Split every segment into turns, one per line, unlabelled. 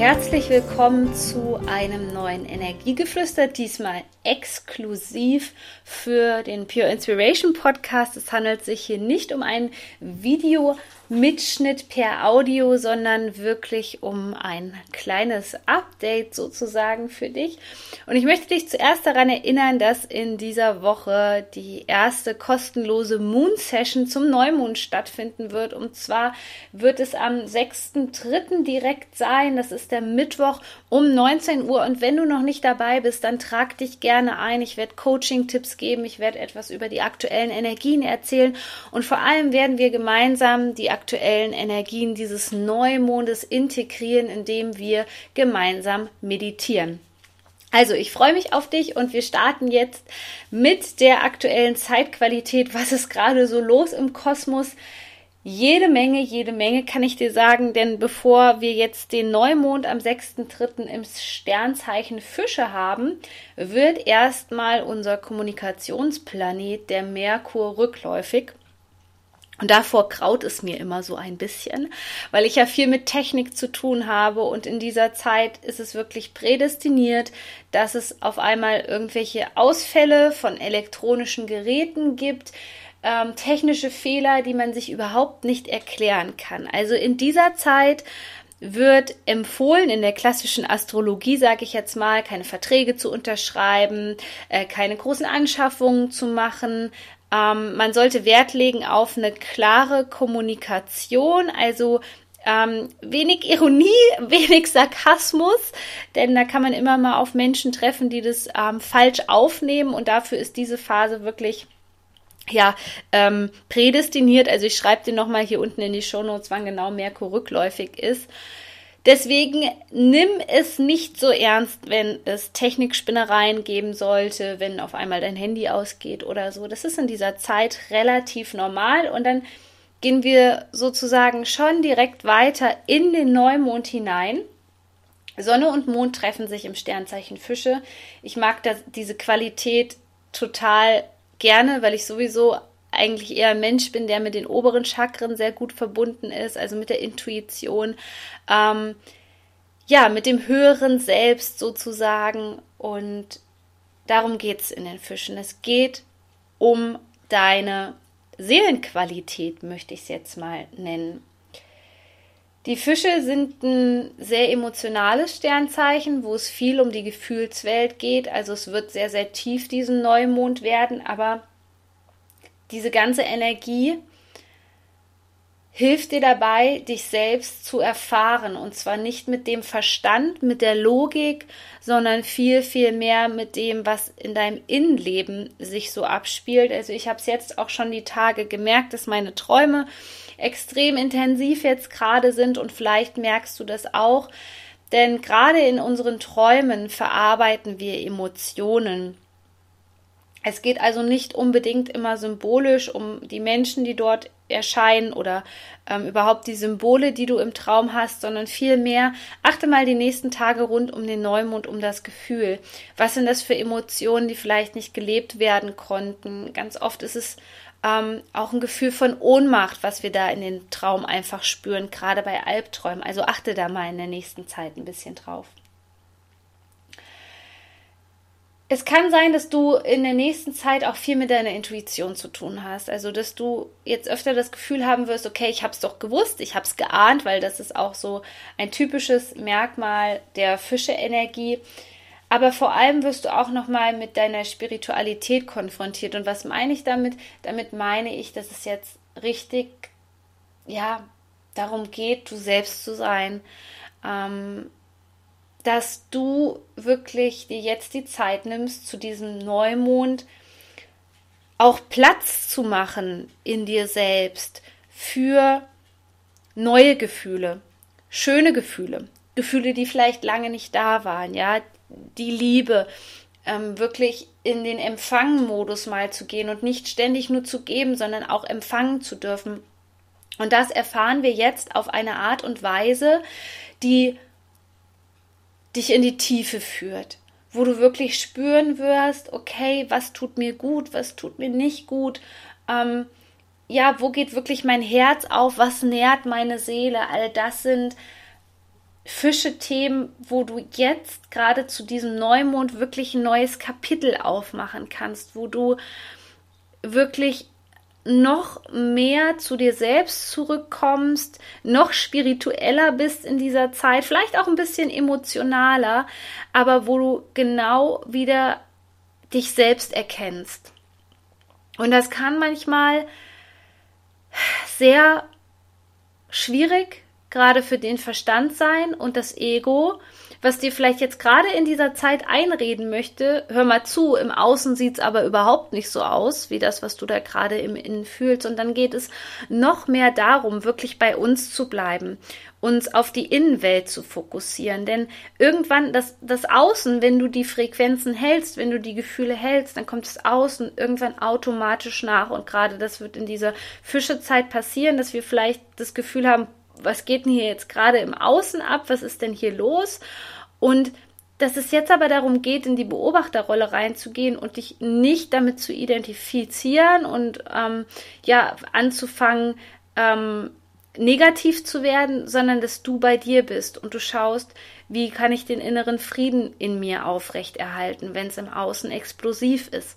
Herzlich willkommen zu einem neuen Energiegeflüster, diesmal exklusiv für den Pure Inspiration Podcast. Es handelt sich hier nicht um ein Video Mitschnitt per Audio, sondern wirklich um ein kleines Update sozusagen für dich. Und ich möchte dich zuerst daran erinnern, dass in dieser Woche die erste kostenlose Moon Session zum Neumond stattfinden wird. Und zwar wird es am 6.3. direkt sein. Das ist der Mittwoch um 19 Uhr. Und wenn du noch nicht dabei bist, dann trag dich gerne ein. Ich werde Coaching-Tipps geben. Ich werde etwas über die aktuellen Energien erzählen. Und vor allem werden wir gemeinsam die aktuellen Energien dieses Neumondes integrieren, indem wir gemeinsam meditieren. Also, ich freue mich auf dich und wir starten jetzt mit der aktuellen Zeitqualität. Was ist gerade so los im Kosmos? Jede Menge, jede Menge kann ich dir sagen, denn bevor wir jetzt den Neumond am 6.3. im Sternzeichen Fische haben, wird erstmal unser Kommunikationsplanet, der Merkur, rückläufig. Und davor kraut es mir immer so ein bisschen, weil ich ja viel mit Technik zu tun habe und in dieser Zeit ist es wirklich prädestiniert, dass es auf einmal irgendwelche Ausfälle von elektronischen Geräten gibt, ähm, technische Fehler, die man sich überhaupt nicht erklären kann. Also in dieser Zeit wird empfohlen, in der klassischen Astrologie, sage ich jetzt mal, keine Verträge zu unterschreiben, äh, keine großen Anschaffungen zu machen, ähm, man sollte Wert legen auf eine klare Kommunikation, also ähm, wenig Ironie, wenig Sarkasmus, denn da kann man immer mal auf Menschen treffen, die das ähm, falsch aufnehmen und dafür ist diese Phase wirklich ja, ähm, prädestiniert. Also ich schreibe dir nochmal hier unten in die Shownotes, wann genau Merkur rückläufig ist. Deswegen nimm es nicht so ernst, wenn es Technikspinnereien geben sollte, wenn auf einmal dein Handy ausgeht oder so. Das ist in dieser Zeit relativ normal und dann gehen wir sozusagen schon direkt weiter in den Neumond hinein. Sonne und Mond treffen sich im Sternzeichen Fische. Ich mag das, diese Qualität total gerne, weil ich sowieso eigentlich eher ein Mensch bin, der mit den oberen Chakren sehr gut verbunden ist, also mit der Intuition, ähm, ja, mit dem höheren Selbst sozusagen. Und darum geht es in den Fischen. Es geht um deine Seelenqualität, möchte ich es jetzt mal nennen. Die Fische sind ein sehr emotionales Sternzeichen, wo es viel um die Gefühlswelt geht. Also es wird sehr, sehr tief diesen Neumond werden, aber diese ganze Energie hilft dir dabei, dich selbst zu erfahren. Und zwar nicht mit dem Verstand, mit der Logik, sondern viel, viel mehr mit dem, was in deinem Innenleben sich so abspielt. Also ich habe es jetzt auch schon die Tage gemerkt, dass meine Träume extrem intensiv jetzt gerade sind und vielleicht merkst du das auch. Denn gerade in unseren Träumen verarbeiten wir Emotionen. Es geht also nicht unbedingt immer symbolisch um die Menschen, die dort erscheinen oder ähm, überhaupt die Symbole, die du im Traum hast, sondern vielmehr achte mal die nächsten Tage rund um den Neumond, um das Gefühl. Was sind das für Emotionen, die vielleicht nicht gelebt werden konnten? Ganz oft ist es ähm, auch ein Gefühl von Ohnmacht, was wir da in den Traum einfach spüren, gerade bei Albträumen. Also achte da mal in der nächsten Zeit ein bisschen drauf. Es kann sein, dass du in der nächsten Zeit auch viel mit deiner Intuition zu tun hast. Also, dass du jetzt öfter das Gefühl haben wirst, okay, ich habe es doch gewusst, ich habe es geahnt, weil das ist auch so ein typisches Merkmal der Fische-Energie. Aber vor allem wirst du auch noch mal mit deiner Spiritualität konfrontiert. Und was meine ich damit? Damit meine ich, dass es jetzt richtig, ja, darum geht, du selbst zu sein. Ähm, dass du wirklich dir jetzt die Zeit nimmst, zu diesem Neumond auch Platz zu machen in dir selbst für neue Gefühle, schöne Gefühle, Gefühle, die vielleicht lange nicht da waren, ja, die Liebe, ähm, wirklich in den Empfangen-Modus mal zu gehen und nicht ständig nur zu geben, sondern auch empfangen zu dürfen. Und das erfahren wir jetzt auf eine Art und Weise, die dich in die Tiefe führt, wo du wirklich spüren wirst, okay, was tut mir gut, was tut mir nicht gut, ähm, ja, wo geht wirklich mein Herz auf, was nährt meine Seele, all das sind Fische-Themen, wo du jetzt gerade zu diesem Neumond wirklich ein neues Kapitel aufmachen kannst, wo du wirklich noch mehr zu dir selbst zurückkommst, noch spiritueller bist in dieser Zeit, vielleicht auch ein bisschen emotionaler, aber wo du genau wieder dich selbst erkennst. Und das kann manchmal sehr schwierig gerade für den Verstand sein und das Ego, was dir vielleicht jetzt gerade in dieser Zeit einreden möchte, hör mal zu, im Außen sieht es aber überhaupt nicht so aus, wie das, was du da gerade im Innen fühlst. Und dann geht es noch mehr darum, wirklich bei uns zu bleiben, uns auf die Innenwelt zu fokussieren. Denn irgendwann das, das Außen, wenn du die Frequenzen hältst, wenn du die Gefühle hältst, dann kommt das Außen irgendwann automatisch nach. Und gerade das wird in dieser Fischezeit passieren, dass wir vielleicht das Gefühl haben, was geht denn hier jetzt gerade im Außen ab, was ist denn hier los? Und dass es jetzt aber darum geht, in die Beobachterrolle reinzugehen und dich nicht damit zu identifizieren und ähm, ja anzufangen, ähm, negativ zu werden, sondern dass du bei dir bist und du schaust, wie kann ich den inneren Frieden in mir aufrechterhalten, wenn es im Außen explosiv ist.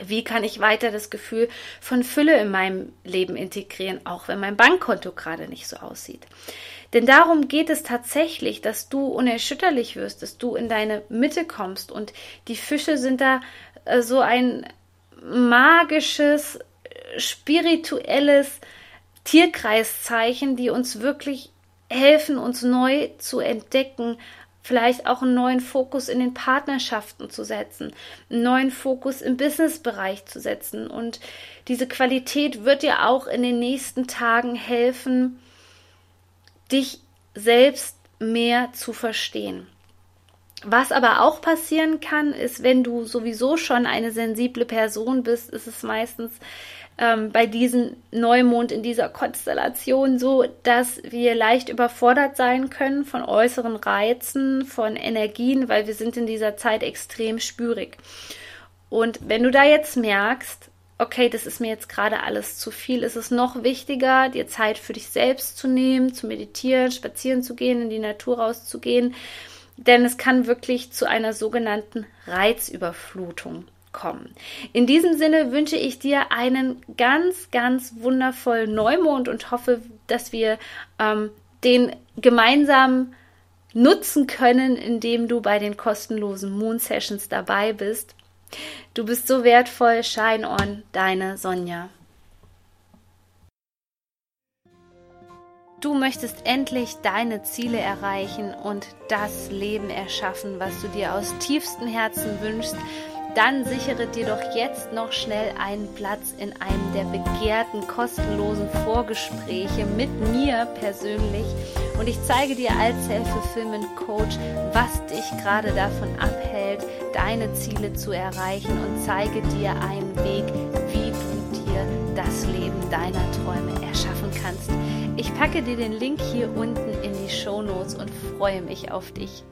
Wie kann ich weiter das Gefühl von Fülle in meinem Leben integrieren, auch wenn mein Bankkonto gerade nicht so aussieht? Denn darum geht es tatsächlich, dass du unerschütterlich wirst, dass du in deine Mitte kommst. Und die Fische sind da äh, so ein magisches, spirituelles Tierkreiszeichen, die uns wirklich helfen, uns neu zu entdecken, vielleicht auch einen neuen Fokus in den Partnerschaften zu setzen, einen neuen Fokus im Businessbereich zu setzen. Und diese Qualität wird dir auch in den nächsten Tagen helfen, dich selbst mehr zu verstehen. Was aber auch passieren kann, ist, wenn du sowieso schon eine sensible Person bist, ist es meistens ähm, bei diesem Neumond in dieser Konstellation so, dass wir leicht überfordert sein können von äußeren Reizen, von Energien, weil wir sind in dieser Zeit extrem spürig. Und wenn du da jetzt merkst, okay, das ist mir jetzt gerade alles zu viel, ist es noch wichtiger, dir Zeit für dich selbst zu nehmen, zu meditieren, spazieren zu gehen, in die Natur rauszugehen, denn es kann wirklich zu einer sogenannten Reizüberflutung kommen. In diesem Sinne wünsche ich dir einen ganz, ganz wundervollen Neumond und hoffe, dass wir ähm, den gemeinsam nutzen können, indem du bei den kostenlosen Moon Sessions dabei bist. Du bist so wertvoll. Shine on, deine Sonja. Du möchtest endlich deine Ziele erreichen und das Leben erschaffen, was du dir aus tiefstem Herzen wünschst dann sichere dir doch jetzt noch schnell einen Platz in einem der begehrten kostenlosen Vorgespräche mit mir persönlich und ich zeige dir als Self-Fulfillment-Coach, was dich gerade davon abhält, deine Ziele zu erreichen und zeige dir einen Weg, wie du dir das Leben deiner Träume erschaffen kannst. Ich packe dir den Link hier unten in die Show Notes und freue mich auf dich.